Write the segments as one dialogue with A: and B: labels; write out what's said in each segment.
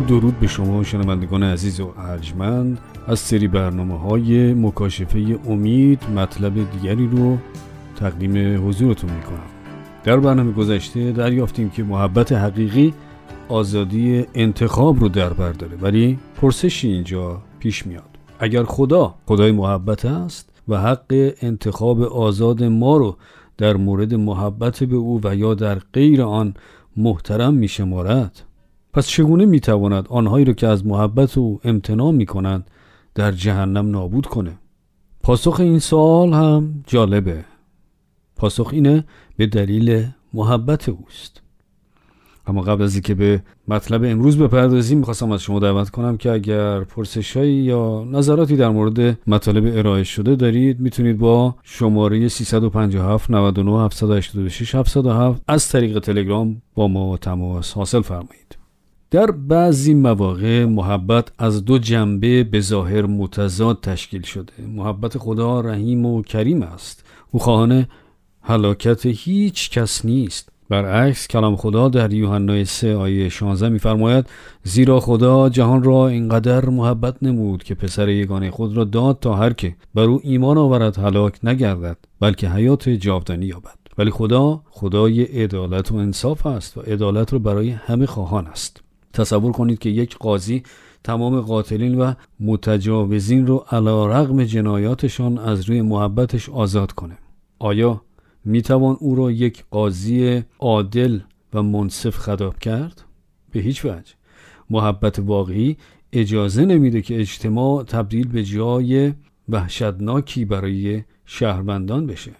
A: درود به شما شنوندگان عزیز و ارجمند. از سری برنامه های مکاشفه امید مطلب دیگری رو تقدیم حضورتون می‌کنم. در برنامه گذشته دریافتیم که محبت حقیقی آزادی انتخاب رو در بر داره ولی پرسشی اینجا پیش میاد. اگر خدا خدای محبت است و حق انتخاب آزاد ما رو در مورد محبت به او و یا در غیر آن محترم میشمارد پس چگونه می‌تواند آنهایی را که از محبت او امتناع می کنند در جهنم نابود کنه؟ پاسخ این سوال هم جالبه. پاسخ اینه به دلیل محبت اوست. اما قبل از اینکه به مطلب امروز بپردازیم می‌خواستم از شما دعوت کنم که اگر پرسشهایی یا نظراتی در مورد مطالب ارائه شده دارید می‌تونید با شماره 357 99 786 707 از طریق تلگرام با ما تماس حاصل فرمایید. در بعضی مواقع محبت از دو جنبه به ظاهر متضاد تشکیل شده. محبت خدا رحیم و کریم است. او خواهان هلاکت هیچ کس نیست. برعکس کلام خدا در یوحنا 3 آیه 16 میفرماید زیرا خدا جهان را اینقدر محبت نمود که پسر یگانه خود را داد تا هر که بر او ایمان آورد هلاک نگردد بلکه حیات جاودانی یابد. ولی خدا خدای عدالت و انصاف است و عدالت را برای همه خواهان است. تصور کنید که یک قاضی تمام قاتلین و متجاوزین رو علا رغم جنایاتشان از روی محبتش آزاد کنه. آیا می‌توان او را یک قاضی عادل و منصف خطاب کرد؟ به هیچ وجه. محبت واقعی اجازه نمیده که اجتماع تبدیل به جای وحشتناکی برای شهروندان بشه.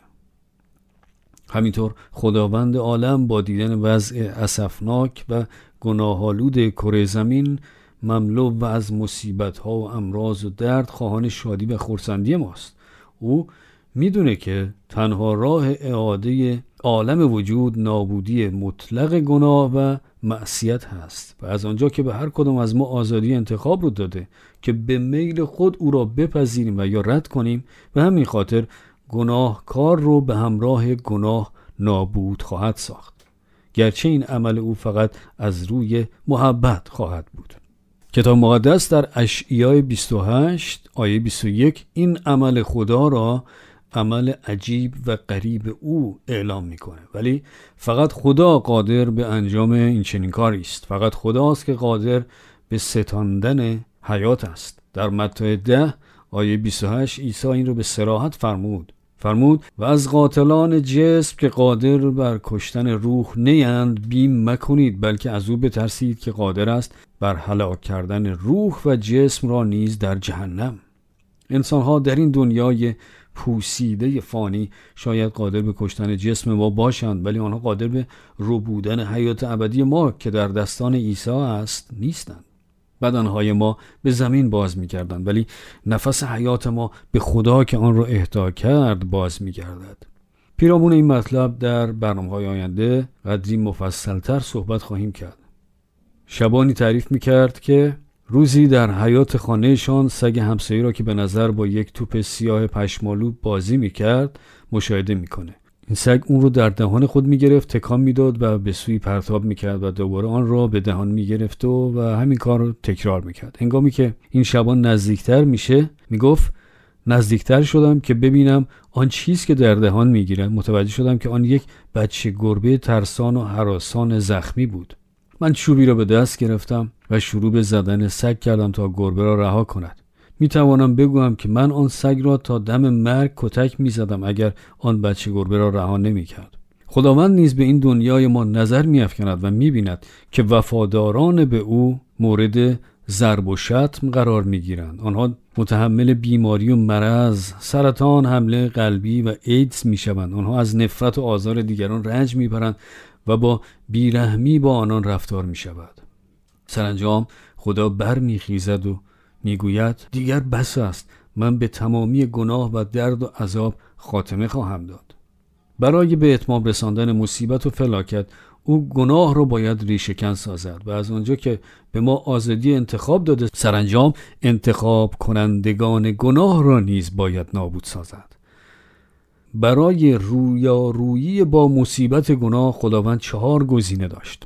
A: همینطور خداوند عالم با دیدن وضع اسفناک و گناهالود کره زمین مملو و از مصیبت ها و امراض و درد خواهان شادی و خورسندی ماست. او می‌دونه که تنها راه اعاده عالم وجود نابودی مطلق گناه و معصیت هست و از آنجا که به هر کدام از ما آزادی انتخاب رو داده که به میل خود او را بپذیریم و یا رد کنیم به همین خاطر گناهکار رو به همراه گناه نابود خواهد ساخت. گرچه این عمل او فقط از روی محبت خواهد بود. کتاب مقدس در اشعیای 28 آیه 21 این عمل خدا را عمل عجیب و غریب او اعلام می‌کنه. ولی فقط خدا قادر به انجام این چنین کاری است. فقط خداست که قادر به ستاندن حیات است. در متی ده آیه 28 عیسی این رو به سراحت فرمود. فرمود و از قاتلان جسم که قادر بر کشتن روح نیند بیم مکنید بلکه از او بترسید که قادر است بر هلاک کردن روح و جسم را نیز در جهنم. انسانها در این دنیای پوسیده فانی شاید قادر به کشتن جسم ما باشند ولی آنها قادر به بودن حیات ابدی ما که در دستان عیسی است نیستند. بدنهای ما به زمین باز میگردند ولی نفس حیات ما به خدا که آن را اهدا کرد باز میگردد. پیرامون این مطلب در برنامه های آینده قدری مفصلتر صحبت خواهیم کرد. شبانی تعریف می‌کرد که روزی در حیات خانهشان سگ همسایه را که به نظر با یک توپ سیاه پشمالو بازی می‌کرد مشاهده می‌کنه. این سگ اون رو در دهان خود می‌گرفت تکان می‌داد و به سوی پرتاب می‌کرد و دوباره آن را به دهان می‌گرفت و, و همین کار رو تکرار می‌کرد. هنگامی که این شبان نزدیکتر میشه می‌گفت نزدیکتر شدم که ببینم آن چیز که در دهان می‌گیرد. متوجه شدم که آن یک بچه گربه ترسان و حراسان زخمی بود. من چوبی را به دست گرفتم و شروع به زدن سگ کردم تا گربه را رها کند. می توانم بگویم که من آن سگ را تا دم مرگ کتک می زدم اگر آن بچه گربه را رها نمی کرد. خداوند نیز به این دنیای ما نظر می افکند و می بیند که وفاداران به او مورد ضرب و شتم قرار می گیرند. آنها متحمل بیماری و مرض، سرطان، حمله قلبی و ایدز می شوند. آنها از نفرت و آزار دیگران رنج می برند و با بیرحمی با آنان رفتار می شود سرانجام خدا بر می خیزد و می‌گوید دیگر بس است. من به تمامی گناه و درد و عذاب خاتمه خواهم داد. برای به اتمام رساندن مصیبت و فلاکت او گناه رو باید ریشهکن سازد و از آنجا که به ما آزادی انتخاب داده سرانجام انتخاب کنندگان گناه را نیز باید نابود سازد. برای رویارویی با مصیبت گناه خداوند چهار گزینه داشت.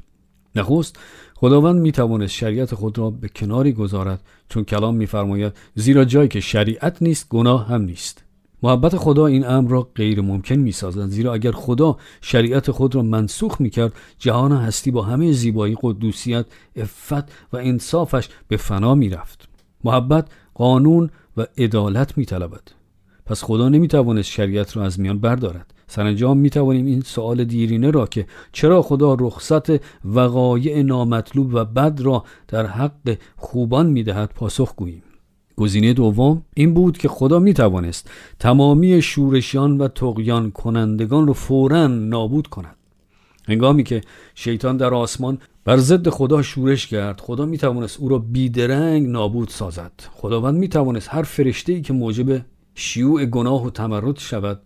A: نخست خداوند می توانست شریعت خود را به کناری گذارد چون کلام میفرماید زیرا جایی که شریعت نیست گناه هم نیست. محبت خدا این امر را غیر ممکن می سازد زیرا اگر خدا شریعت خود را منسوخ می کرد جهان هستی با همه زیبایی قدوسیت افت و انصافش به فنا می رفت محبت قانون و عدالت می طلبد. پس خدا نمی توانست شریعت را از میان بردارد. سرانجام می توانیم این سوال دیرینه را که چرا خدا رخصت وقایع نامطلوب و بد را در حق خوبان می دهد پاسخ گوییم. گزینه دوم این بود که خدا می توانست تمامی شورشیان و تقیان کنندگان را فورا نابود کند. هنگامی که شیطان در آسمان بر ضد خدا شورش کرد خدا می توانست او را بیدرنگ نابود سازد. خداوند می توانست هر فرشته ای که موجب شیوع گناه و تمرد شود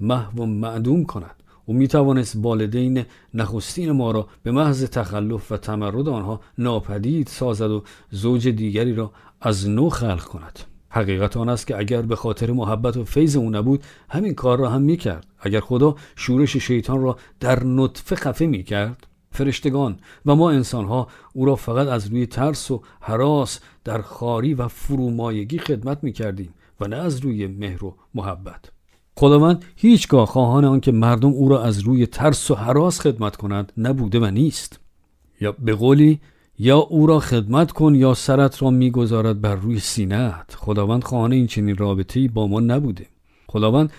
A: محو و معدوم کند. او می توانست والدین نخستین ما را به محض تخلف و تمرد آنها ناپدید سازد و زوج دیگری را از نو خلق کند. حقیقت آن است که اگر به خاطر محبت و فیض او نبود همین کار را هم می کرد اگر خدا شورش شیطان را در نطفه خفه می کرد فرشتگان و ما انسانها او را فقط از روی ترس و حراس در خاری و فرومایگی خدمت می کردیم و نه از روی مهر و محبت. خداوند هیچگاه خواهان آن که مردم او را از روی ترس و حراس خدمت کنند نبوده و نیست. یا به قولی یا او را خدمت کن یا سرت را می‌گذارد بر روی سینهت خداوند خواهان این چنین رابطه‌ای با ما نبوده. خداوند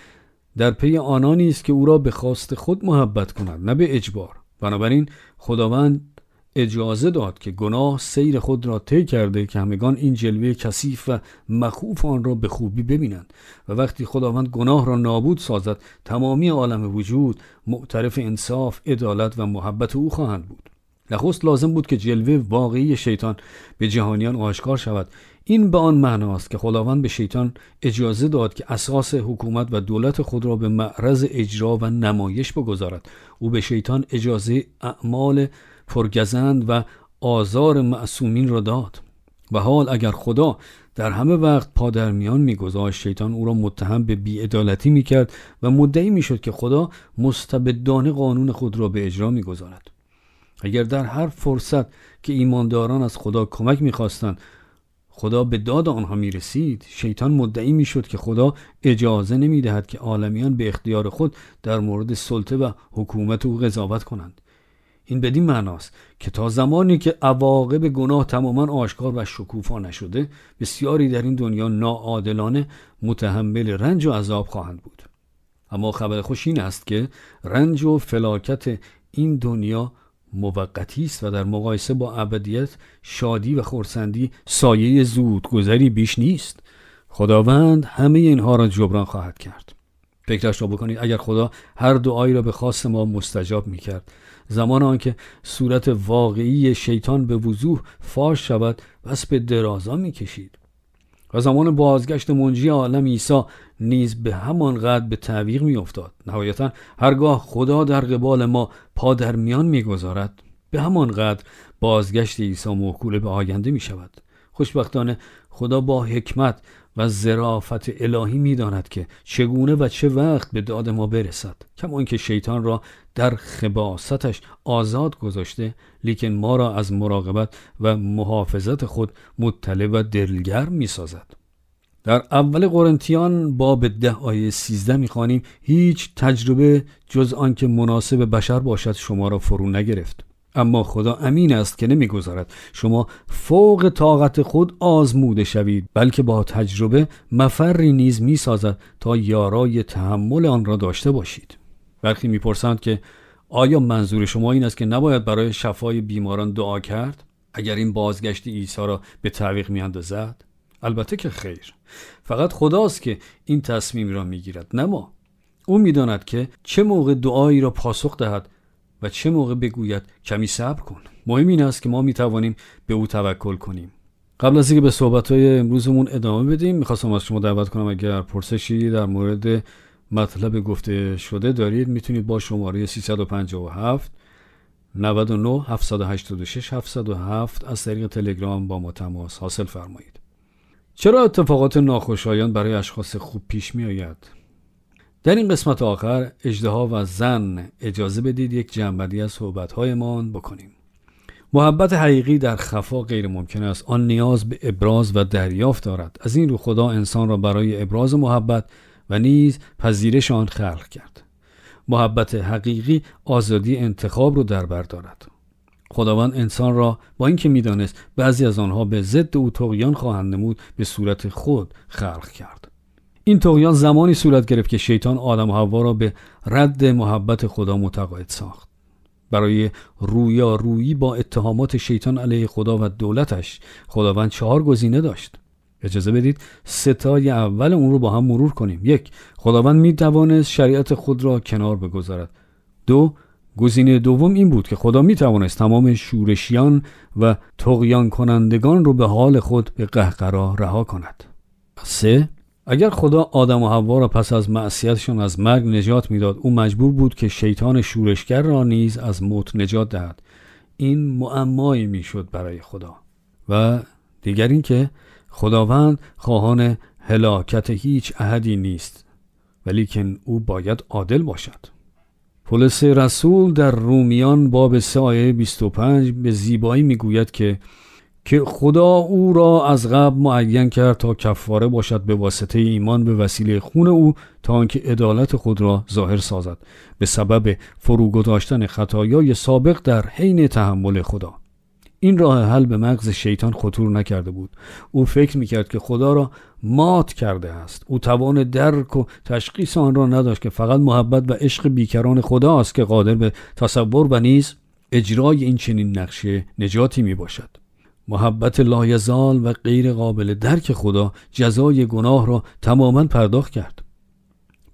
A: در پی آنانی است که او را به خواست خود محبت کند نه به اجبار. بنابراین خداوند اجازه داد که گناه سیر خود را طی کرده که همگان این جلوه کثیف و مخوف آن را به خوبی ببینند. و وقتی خداوند گناه را نابود سازد تمامی عالم وجود معترف انصاف عدالت و محبت او خواهند بود. نخست لازم بود که جلوه واقعی شیطان به جهانیان آشکار شود. این به آن معناست که خداوند به شیطان اجازه داد که اساس حکومت و دولت خود را به معرض اجرا و نمایش بگذارد. او به شیطان اجازه اعمال پرگزند و آزار معصومین را داد. و حال اگر خدا در همه وقت پادر میان میگذاشت شیطان او را متهم به بیعدالتی می‌کرد و مدعی می‌شد که خدا مستبدانه قانون خود را به اجرا می‌گذارد. اگر در هر فرصت که ایمانداران از خدا کمک می‌خواستند خدا به داد آنها می رسید شیطان مدعی می شد که خدا اجازه نمی دهد که عالمیان به اختیار خود در مورد سلطه و حکومت او قضاوت کنند. این بدین معناست که تا زمانی که عواقب گناه تماما آشکار و شکوفا نشده بسیاری در این دنیا ناعادلانه متحمل رنج و عذاب خواهند بود. اما خبر خوش این است که رنج و فلاکت این دنیا موقتی است و در مقایسه با ابدیت شادی و خورسندی سایه زودگذری بیش نیست. خداوند همه اینها را جبران خواهد کرد. فکرش را بکنید اگر خدا هر دعایی را به خواست ما مستجاب می کرد زمان آنکه صورت واقعی شیطان به وضوح فاش شود بس به درازا می کشید و زمان بازگشت منجی عالم عیسی نیز به همان قد به تعویق می افتاد نهایتا هرگاه خدا در قبال ما پا در میان می گذارد به همان قدر بازگشت عیسی موکول به آینده می شود خوشبختانه خدا با حکمت و زرافت الهی می‌داند که چگونه و چه وقت به داد ما برسد کما که شیطان را در خباستش آزاد گذاشته لیکن ما را از مراقبت و محافظت خود مطلع و دلگر می سازد. در اول قرنتیان باب ده آیه سیزده می‌خوانیم هیچ تجربه جز آنکه مناسب بشر باشد شما را فرو نگرفت اما خدا امین است که نمی‌گذارد. شما فوق طاقت خود آزموده شوید بلکه با تجربه مفری نیز می‌سازد تا یارای تحمل آن را داشته باشید. برخی می‌پرسند که آیا منظور شما این است که نباید برای شفای بیماران دعا کرد؟ اگر این بازگشت عیسی را به تعویق میاندازد؟ البته که خیر. فقط خداست که این تصمیم را می‌گیرد نه ما. او می‌داند که چه موقع دعایی را پاسخ دهد و چه موقع بگوید کمی صبر کن. مهم این است که ما می توانیم به او توکل کنیم. قبل از اینکه به صحبت های امروزمون ادامه بدیم می‌خواستم از شما دعوت کنم اگر پرسشی در مورد مطلب گفته شده دارید می‌تونید با شماره 357 99 786 707 از طریق تلگرام با ما تماس حاصل فرمایید. چرا اتفاقات ناخوشایند برای اشخاص خوب پیش می آید؟ در این قسمت آخر اجدها و زن اجازه بدید یک جنبندی از صحبتهایمان بکنیم. محبت حقیقی در خفا غیر ممکن است. آن نیاز به ابراز و دریافت دارد. از این رو خدا انسان را برای ابراز محبت و نیز پذیرش آن خلق کرد. محبت حقیقی آزادی انتخاب رو در بر دارد. خداوند انسان را با اینکه می‌دانست بعضی از آنها به ضد او تقیان خواهند نمود به صورت خود خلق کرد. این تقیان زمانی صورت گرفت که شیطان آدم و را به رد محبت خدا متقاعد ساخت. برای رویا رویی با اتهامات شیطان علیه خدا و دولتش خداوند چهار گزینه داشت. اجازه بدید ستای اول اون رو با هم مرور کنیم. یک خداوند می توانست شریعت خود را کنار بگذارد. دو گزینه دوم این بود که خدا می توانست تمام شورشیان و تقیان کنندگان رو به حال خود به قهقرا رها کند. سه اگر خدا آدم و حوا را پس از معصیتشان از مرگ نجات می‌داد او مجبور بود که شیطان شورشگر را نیز از موت نجات دهد. این معمایی می‌شد برای خدا. و دیگر اینکه خداوند خواهان هلاکت هیچ احدی نیست ولیکن او باید عادل باشد. پولس رسول در رومیان باب 3 آیه 25 به زیبایی می‌گوید که که خدا او را از قبل معین کرد تا کفاره باشد به واسطه ایمان به وسیله خون او تا آنکه عدالت خود را ظاهر سازد. به سبب فروگذاشتن خطایای سابق در حین تحمل خدا. این راه حل به مغز شیطان خطور نکرده بود. او فکر می‌کرد که خدا را مات کرده است. او توان درک و تشخیص آن را نداشت که فقط محبت و عشق بیکران خدا است که قادر به تصور و نیز اجرای این چنین نقشه نجاتی می باشد. محبت لایزال و غیر قابل درک خدا جزای گناه را تماما پرداخت کرد.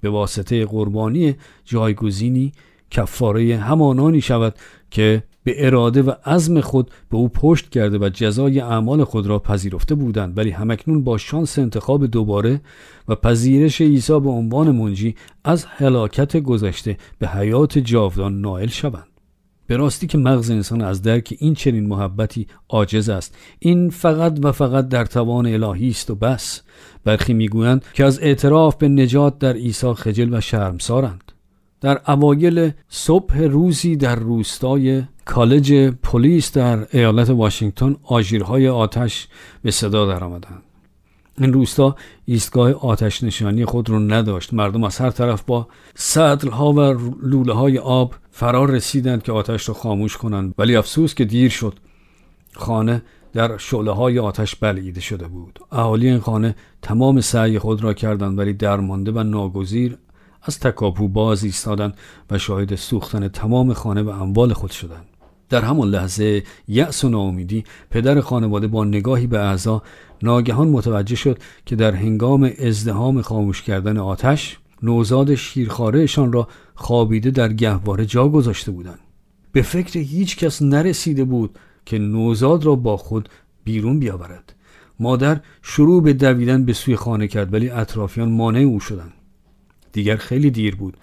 A: به واسطه قربانی جایگزینی کفاره همانانی شود که به اراده و عزم خود به او پشت کرده و جزای اعمال خود را پذیرفته بودند ولی همکنون با شانس انتخاب دوباره و پذیرش عیسی به عنوان منجی از هلاکت گذشته به حیات جاودان نائل شوند. به راستی که مغز انسان از درک این چنین محبتی عاجز است. این فقط و فقط در توان الهی است و بس. برخی می‌گویند که از اعتراف به نجات در عیسی خجل و شرمسارند. در اوایل صبح روزی در روستای کالج پلیس در ایالت واشنگتن آژیرهای آتش به صدا درآمدند. این روستا ایستگاه آتش نشانی خود رو نداشت. مردم از هر طرف با ها و لوله های آب فرار رسیدند که آتش را خاموش کنند. ولی افسوس که دیر شد. خانه در شعله های آتش بلعیده شده بود. اهالی این خانه تمام سعی خود را کردند ولی درمانده و ناگزیر از تکاپو باز ایستادند و شاهد سوختن تمام خانه و اموال خود شدند. در همان لحظه یأس و ناامیدی پدر خانواده با نگاهی به اعضا ناگهان متوجه شد که در هنگام ازدهام خاموش کردن آتش نوزاد شیرخارهشان را خوابیده در گهواره جا گذاشته بودند. به فکر هیچ کس نرسیده بود که نوزاد را با خود بیرون بیاورد. مادر شروع به دویدن به سوی خانه کرد ولی اطرافیان مانع او شدند. دیگر خیلی دیر بود.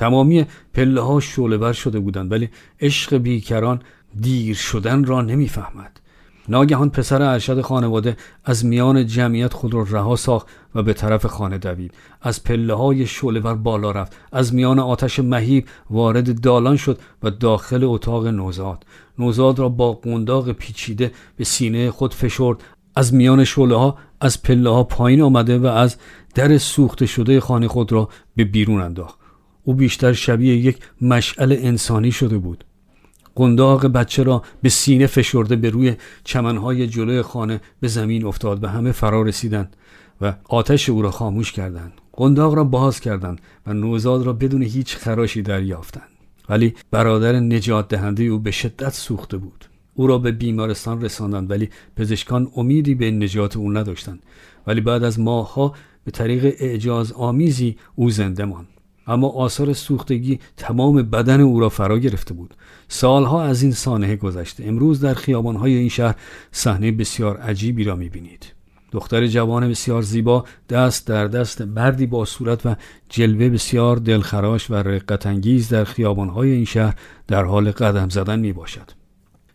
A: تمامی پله ها شعله شده بودند ولی عشق بیکران دیر شدن را نمی‌فهمد. ناگهان پسر ارشد خانواده از میان جمعیت خود را رها ساخت و به طرف خانه دوید. از پله های شعلهور بالا رفت. از میان آتش مهیب وارد دالان شد و داخل اتاق نوزاد. نوزاد را با قنداق پیچیده به سینه خود فشرد. از میان شعله ها از پله ها پایین آمده و از در سوخته شده خانه خود را به بیرون انداخت. او بیشتر شبیه یک مشعل انسانی شده بود. قنداق بچه را به سینه فشرده به روی چمنهای جلوی خانه به زمین افتاد و همه فرا رسیدند و آتش او را خاموش کردند. قنداق را باز کردند و نوزاد را بدون هیچ خراشی دریافتند. ولی برادر نجات دهنده او به شدت سوخته بود. او را به بیمارستان رساندند ولی پزشکان امیدی به نجات او نداشتند. ولی بعد از ماهها به طریق اعجاز آمیزی او زنده ماند. اما آثار سوختگی تمام بدن او را فرا گرفته بود. سالها از این سانحه گذشته. امروز در خیابانهای این شهر صحنه بسیار عجیبی را می‌بینید. دختر جوان بسیار زیبا دست در دست مردی با صورت و جلوه بسیار دلخراش و رقتانگیز در خیابانهای این شهر در حال قدم زدن می باشد.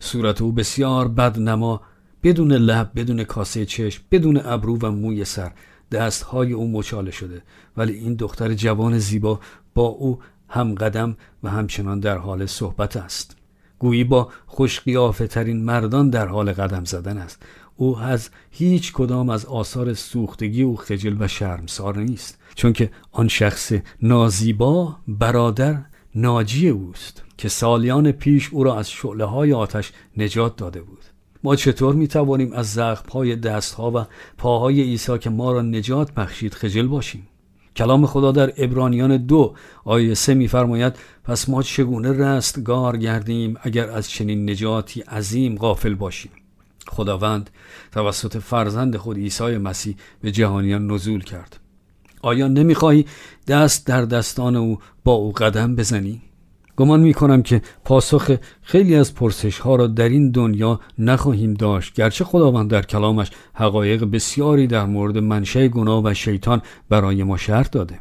A: صورت او بسیار بدنما بدون لب بدون کاسه چشم بدون ابرو و موی سر. دستهای او مچاله شده ولی این دختر جوان زیبا با او هم قدم و همچنان در حال صحبت است. گویی با خوش ترین مردان در حال قدم زدن است. او از هیچ کدام از آثار سوختگی او خجل و شرمسار نیست چون که آن شخص نازیبا برادر ناجی اوست که سالیان پیش او را از شعله های آتش نجات داده بود. ما چطور می توانیم از زخم های دست ها و پاهای عیسی که ما را نجات بخشید خجل باشیم؟ کلام خدا در ابرانیان دو آیه سه میفرماید پس ما چگونه رستگار گردیم اگر از چنین نجاتی عظیم غافل باشیم؟ خداوند توسط فرزند خود عیسی مسیح به جهانیان نزول کرد. آیا نمی‌خواهی دست در دستان او با او قدم بزنی؟ گمان می کنم که پاسخ خیلی از پرسش ها را در این دنیا نخواهیم داشت. گرچه خداوند در کلامش حقایق بسیاری در مورد منشه گناه و شیطان برای ما شرط داده.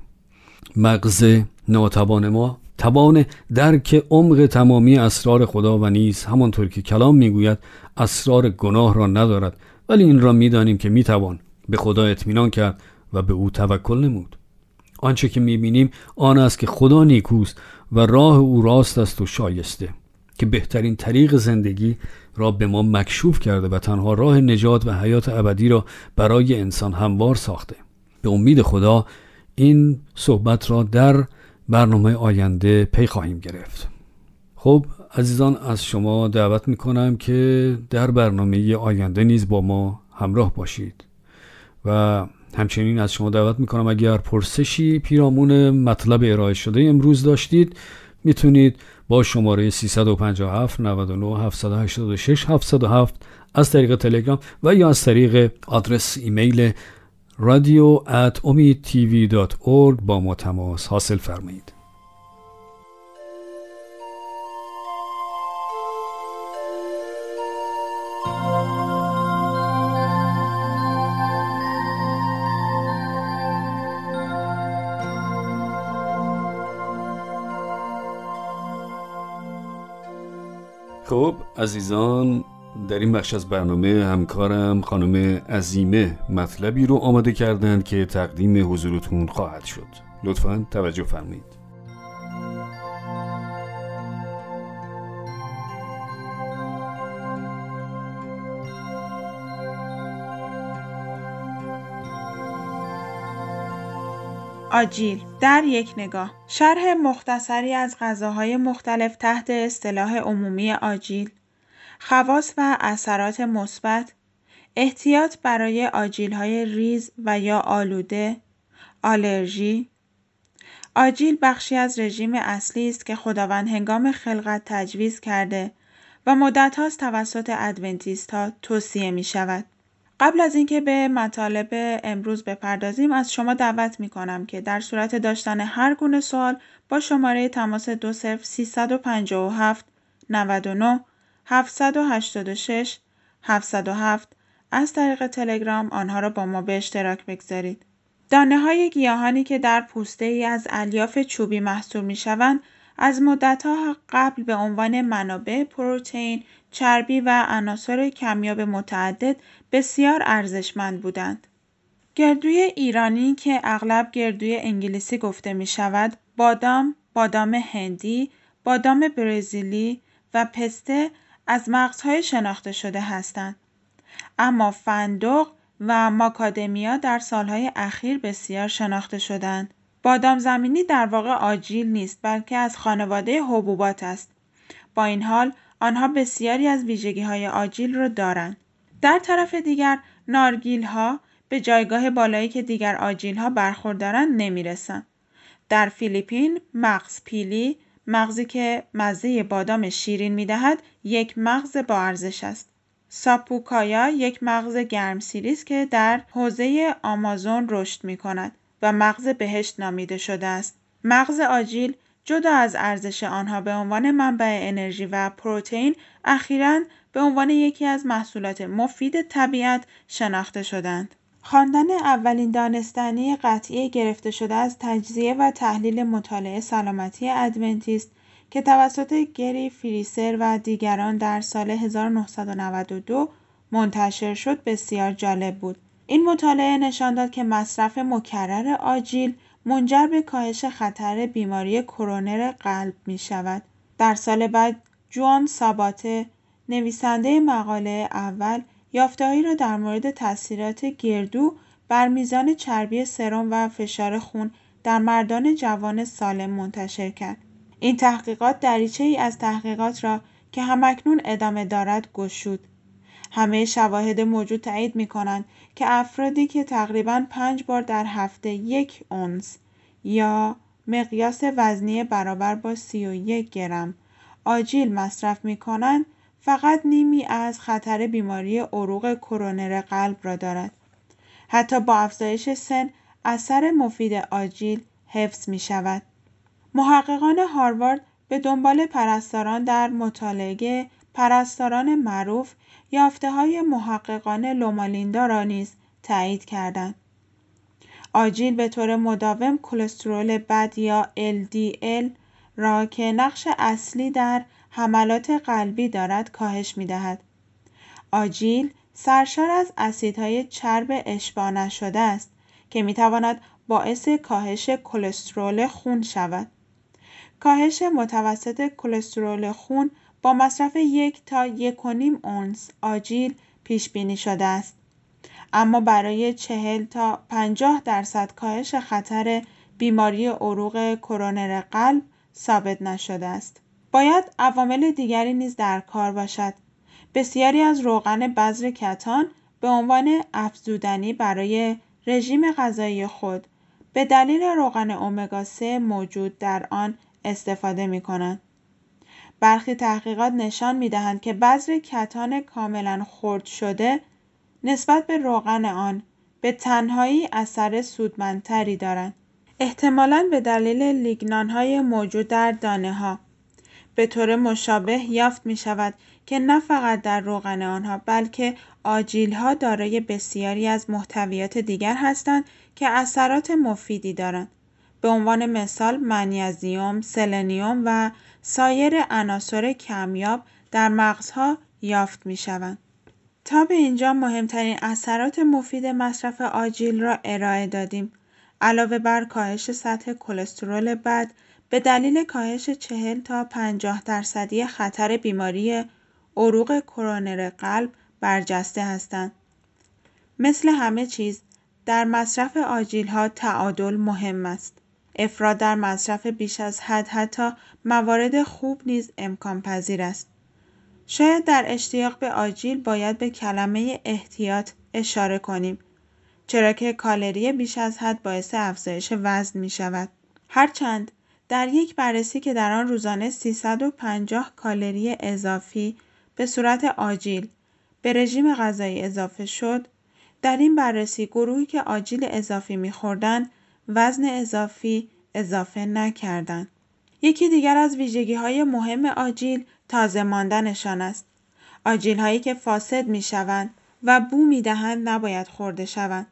A: مغز ناتوان ما توان درک عمق تمامی اسرار خدا و نیز همانطور که کلام می‌گوید اسرار گناه را ندارد ولی این را می‌دانیم که می‌توان به خدا اطمینان کرد و به او توکل نمود. آنچه که می‌بینیم آن است که خدا نیکوست و راه او راست است و شایسته که بهترین طریق زندگی را به ما مکشوف کرده و تنها راه نجات و حیات ابدی را برای انسان هموار ساخته. به امید خدا این صحبت را در برنامه آینده پی خواهیم گرفت. خب عزیزان از شما دعوت می‌کنم که در برنامه آینده نیز با ما همراه باشید و همچنین از شما دعوت می‌کنم اگر پرسشی پیرامون مطلب ارائه شده امروز داشتید می‌تونید با شماره 357 99 786 707 از طریق تلگرام و یا از طریق آدرس ایمیل رادیو at با ما تماس حاصل فرمایید. خب عزیزان در این بخش از برنامه همکارم خانم عزیمه مطلبی رو آماده کردند که تقدیم حضورتون خواهد شد. لطفا توجه فرمایید.
B: آجیل. در یک نگاه. شرح مختصری از غذاهای مختلف تحت اصطلاح عمومی آجیل. خواص و اثرات مثبت. احتیاط برای های ریز و یا آلوده. آلرژی. آجیل بخشی از رژیم اصلی است که خداوند هنگام خلقت تجویز کرده و مدت توسط ادونتیست ها توصیه می شود. قبل از اینکه به مطالب امروز بپردازیم از شما دعوت می کنم که در صورت داشتن هر گونه سوال با شماره تماس دو صفر 357 99 786 707 از طریق تلگرام آنها را با ما به اشتراک بگذارید. دانه های گیاهانی که در پوسته ای از الیاف چوبی محصول می شوند از مدتها قبل به عنوان منابع پروتئین، چربی و عناصر کمیاب متعدد بسیار ارزشمند بودند. گردوی ایرانی که اغلب گردوی انگلیسی گفته می شود، بادام، بادام هندی، بادام برزیلی و پسته از مغزهای شناخته شده هستند. اما فندق و ماکادمیا در سالهای اخیر بسیار شناخته شدند. بادام زمینی در واقع آجیل نیست بلکه از خانواده حبوبات است. با این حال آنها بسیاری از ویژگی های آجیل را دارند. در طرف دیگر نارگیل ها به جایگاه بالایی که دیگر آجیل ها برخوردارند نمی‌رسند. در فیلیپین مغز پیلی مغزی که مزه بادام شیرین می دهد یک مغز با ارزش است. ساپوکایا یک مغز گرمسیری است که در حوزه آمازون رشد می کند و مغز بهشت نامیده شده است. مغز آجیل جدا از ارزش آنها به عنوان منبع انرژی و پروتئین اخیرا به عنوان یکی از محصولات مفید طبیعت شناخته شدند. خواندن اولین دانستنی قطعی گرفته شده از تجزیه و تحلیل مطالعه سلامتی ادونتیست که توسط گری فریسر و دیگران در سال 1992 منتشر شد بسیار جالب بود. این مطالعه نشان داد که مصرف مکرر آجیل منجر به کاهش خطر بیماری کرونر قلب می شود. در سال بعد جوان ساباته نویسنده مقاله اول یافتههایی را در مورد تاثیرات گردو بر میزان چربی سرم و فشار خون در مردان جوان سالم منتشر کرد. این تحقیقات دریچه ای از تحقیقات را که همکنون ادامه دارد گشود. همه شواهد موجود تایید می کنند که افرادی که تقریبا پنج بار در هفته یک اونس یا مقیاس وزنی برابر با 31 گرم آجیل مصرف می کنند فقط نیمی از خطر بیماری عروق کرونر قلب را دارد. حتی با افزایش سن اثر مفید آجیل حفظ می شود. محققان هاروارد به دنبال پرستاران در مطالعه پرستاران معروف یافته های محققان لومالیندا را نیز تایید کردند. آجیل به طور مداوم کلسترول بد یا LDL را که نقش اصلی در حملات قلبی دارد کاهش می دهد. آجیل سرشار از اسیدهای چرب اشباع نشده است که می تواند باعث کاهش کلسترول خون شود. کاهش متوسط کلسترول خون با مصرف یک تا یک و نیم اونس آجیل پیش بینی شده است. اما برای چهل تا پنجاه درصد کاهش خطر بیماری عروق کرونر قلب ثابت نشده است. باید عوامل دیگری نیز در کار باشد. بسیاری از روغن بذر کتان به عنوان افزودنی برای رژیم غذایی خود به دلیل روغن امگا 3 موجود در آن استفاده می کنند. برخی تحقیقات نشان می دهند که بذر کتان کاملا خرد شده نسبت به روغن آن به تنهایی اثر سودمندتری دارند. احتمالاً به دلیل لیگنان های موجود در دانه ها. به طور مشابه یافت می شود که نه فقط در روغن آنها بلکه آجیل ها دارای بسیاری از محتویات دیگر هستند که اثرات مفیدی دارند. به عنوان مثال منیزیم، سلنیوم و سایر عناصر کمیاب در مغزها یافت می شوند. تا به اینجا مهمترین اثرات مفید مصرف آجیل را ارائه دادیم. علاوه بر کاهش سطح کلسترول بد به دلیل کاهش 40 تا 50 درصدی خطر بیماری عروق کرونر قلب برجسته هستند. مثل همه چیز در مصرف آجیل ها تعادل مهم است. افراد در مصرف بیش از حد حتی موارد خوب نیز امکان پذیر است. شاید در اشتیاق به آجیل باید به کلمه احتیاط اشاره کنیم چرا که کالری بیش از حد باعث افزایش وزن می شود. هرچند در یک بررسی که در آن روزانه 350 کالری اضافی به صورت آجیل به رژیم غذایی اضافه شد، در این بررسی گروهی که آجیل اضافی میخوردند وزن اضافی اضافه نکردند. یکی دیگر از ویژگی های مهم آجیل تازه ماندنشان است. آجیل هایی که فاسد می شوند و بو می دهند نباید خورده شوند.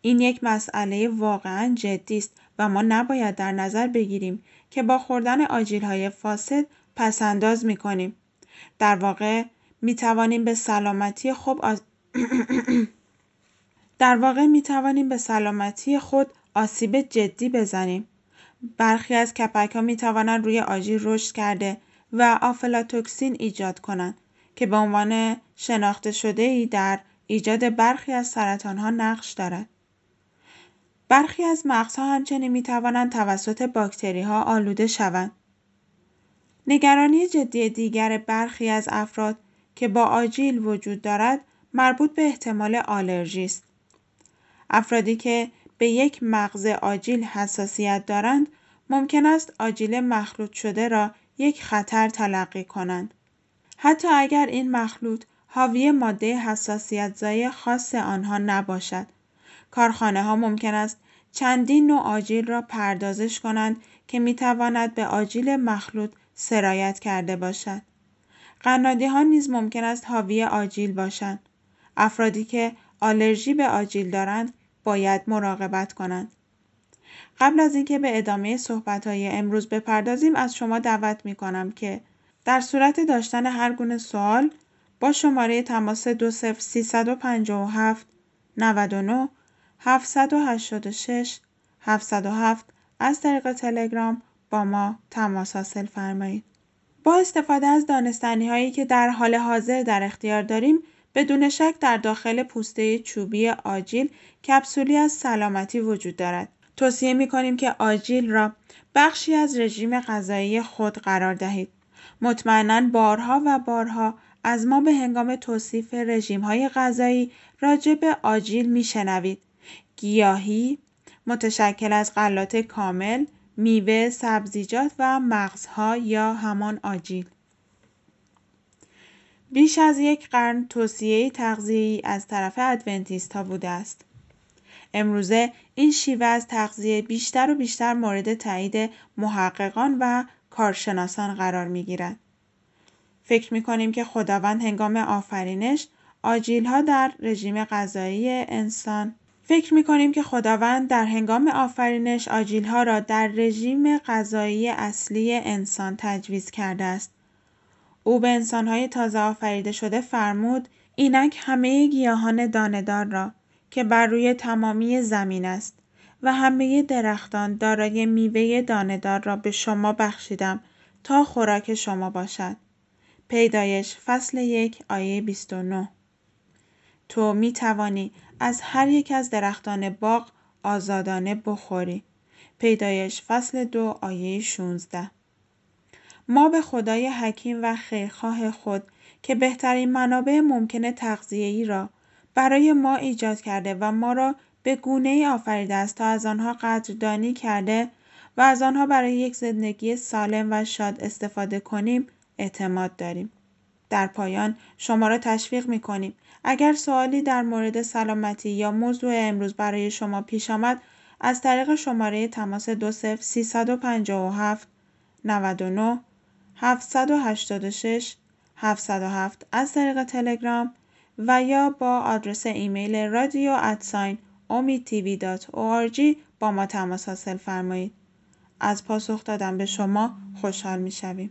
B: این یک مسئله واقعا جدی است و ما نباید در نظر بگیریم که با خوردن آجیل های فاسد پسنداز می کنیم. در واقع می توانیم به سلامتی خوب در واقع می توانیم به سلامتی خود آسیب جدی بزنیم. برخی از کپک ها می توانند روی آجیل رشد کرده و آفلاتوکسین ایجاد کنند که به عنوان شناخته شده ای در ایجاد برخی از سرطان ها نقش دارد. برخی از مغزها همچنین می توانند توسط باکتری ها آلوده شوند. نگرانی جدی دیگر برخی از افراد که با آجیل وجود دارد مربوط به احتمال آلرژی است. افرادی که به یک مغز آجیل حساسیت دارند ممکن است آجیل مخلوط شده را یک خطر تلقی کنند. حتی اگر این مخلوط حاوی ماده حساسیت زای خاص آنها نباشد. کارخانه ها ممکن است چندین نوع آجیل را پردازش کنند که می تواند به آجیل مخلوط سرایت کرده باشد. قنادی ها نیز ممکن است حاوی آجیل باشند. افرادی که آلرژی به آجیل دارند باید مراقبت کنند. قبل از اینکه به ادامه های امروز بپردازیم از شما دعوت می کنم که در صورت داشتن هر گونه سوال با شماره تماس 20357 99 786 707 از طریق تلگرام با ما تماس حاصل فرمایید. با استفاده از دانستانی هایی که در حال حاضر در اختیار داریم بدون شک در داخل پوسته چوبی آجیل کپسولی از سلامتی وجود دارد. توصیه می کنیم که آجیل را بخشی از رژیم غذایی خود قرار دهید. مطمئنا بارها و بارها از ما به هنگام توصیف رژیم های غذایی راجع به آجیل می شنوید. گیاهی متشکل از غلات کامل، میوه، سبزیجات و مغزها یا همان آجیل. بیش از یک قرن توصیه تغذیه‌ای از طرف ادونتیست ها بوده است. امروزه این شیوه از تغذیه بیشتر و بیشتر مورد تایید محققان و کارشناسان قرار می گیرد. فکر می کنیم که خداوند هنگام آفرینش آجیل ها در رژیم غذایی انسان فکر می کنیم که خداوند در هنگام آفرینش آجیل ها را در رژیم غذایی اصلی انسان تجویز کرده است. او به انسان های تازه آفریده شده فرمود اینک همه گیاهان داندار را که بر روی تمامی زمین است و همه درختان دارای میوه دانهدار را به شما بخشیدم تا خوراک شما باشد. پیدایش فصل یک آیه 29 تو می توانی از هر یک از درختان باغ آزادانه بخوری. پیدایش فصل دو آیه 16 ما به خدای حکیم و خیرخواه خود که بهترین منابع ممکن تغذیه‌ای را برای ما ایجاد کرده و ما را به گونه ای آفریده است تا از آنها قدردانی کرده و از آنها برای یک زندگی سالم و شاد استفاده کنیم اعتماد داریم. در پایان شما را تشویق می کنیم اگر سوالی در مورد سلامتی یا موضوع امروز برای شما پیش آمد از طریق شماره تماس 20 357 99 786 707 از طریق تلگرام و یا با آدرس ایمیل رادیو ادساین با ما تماس حاصل فرمایید. از پاسخ دادن به شما خوشحال می شویم.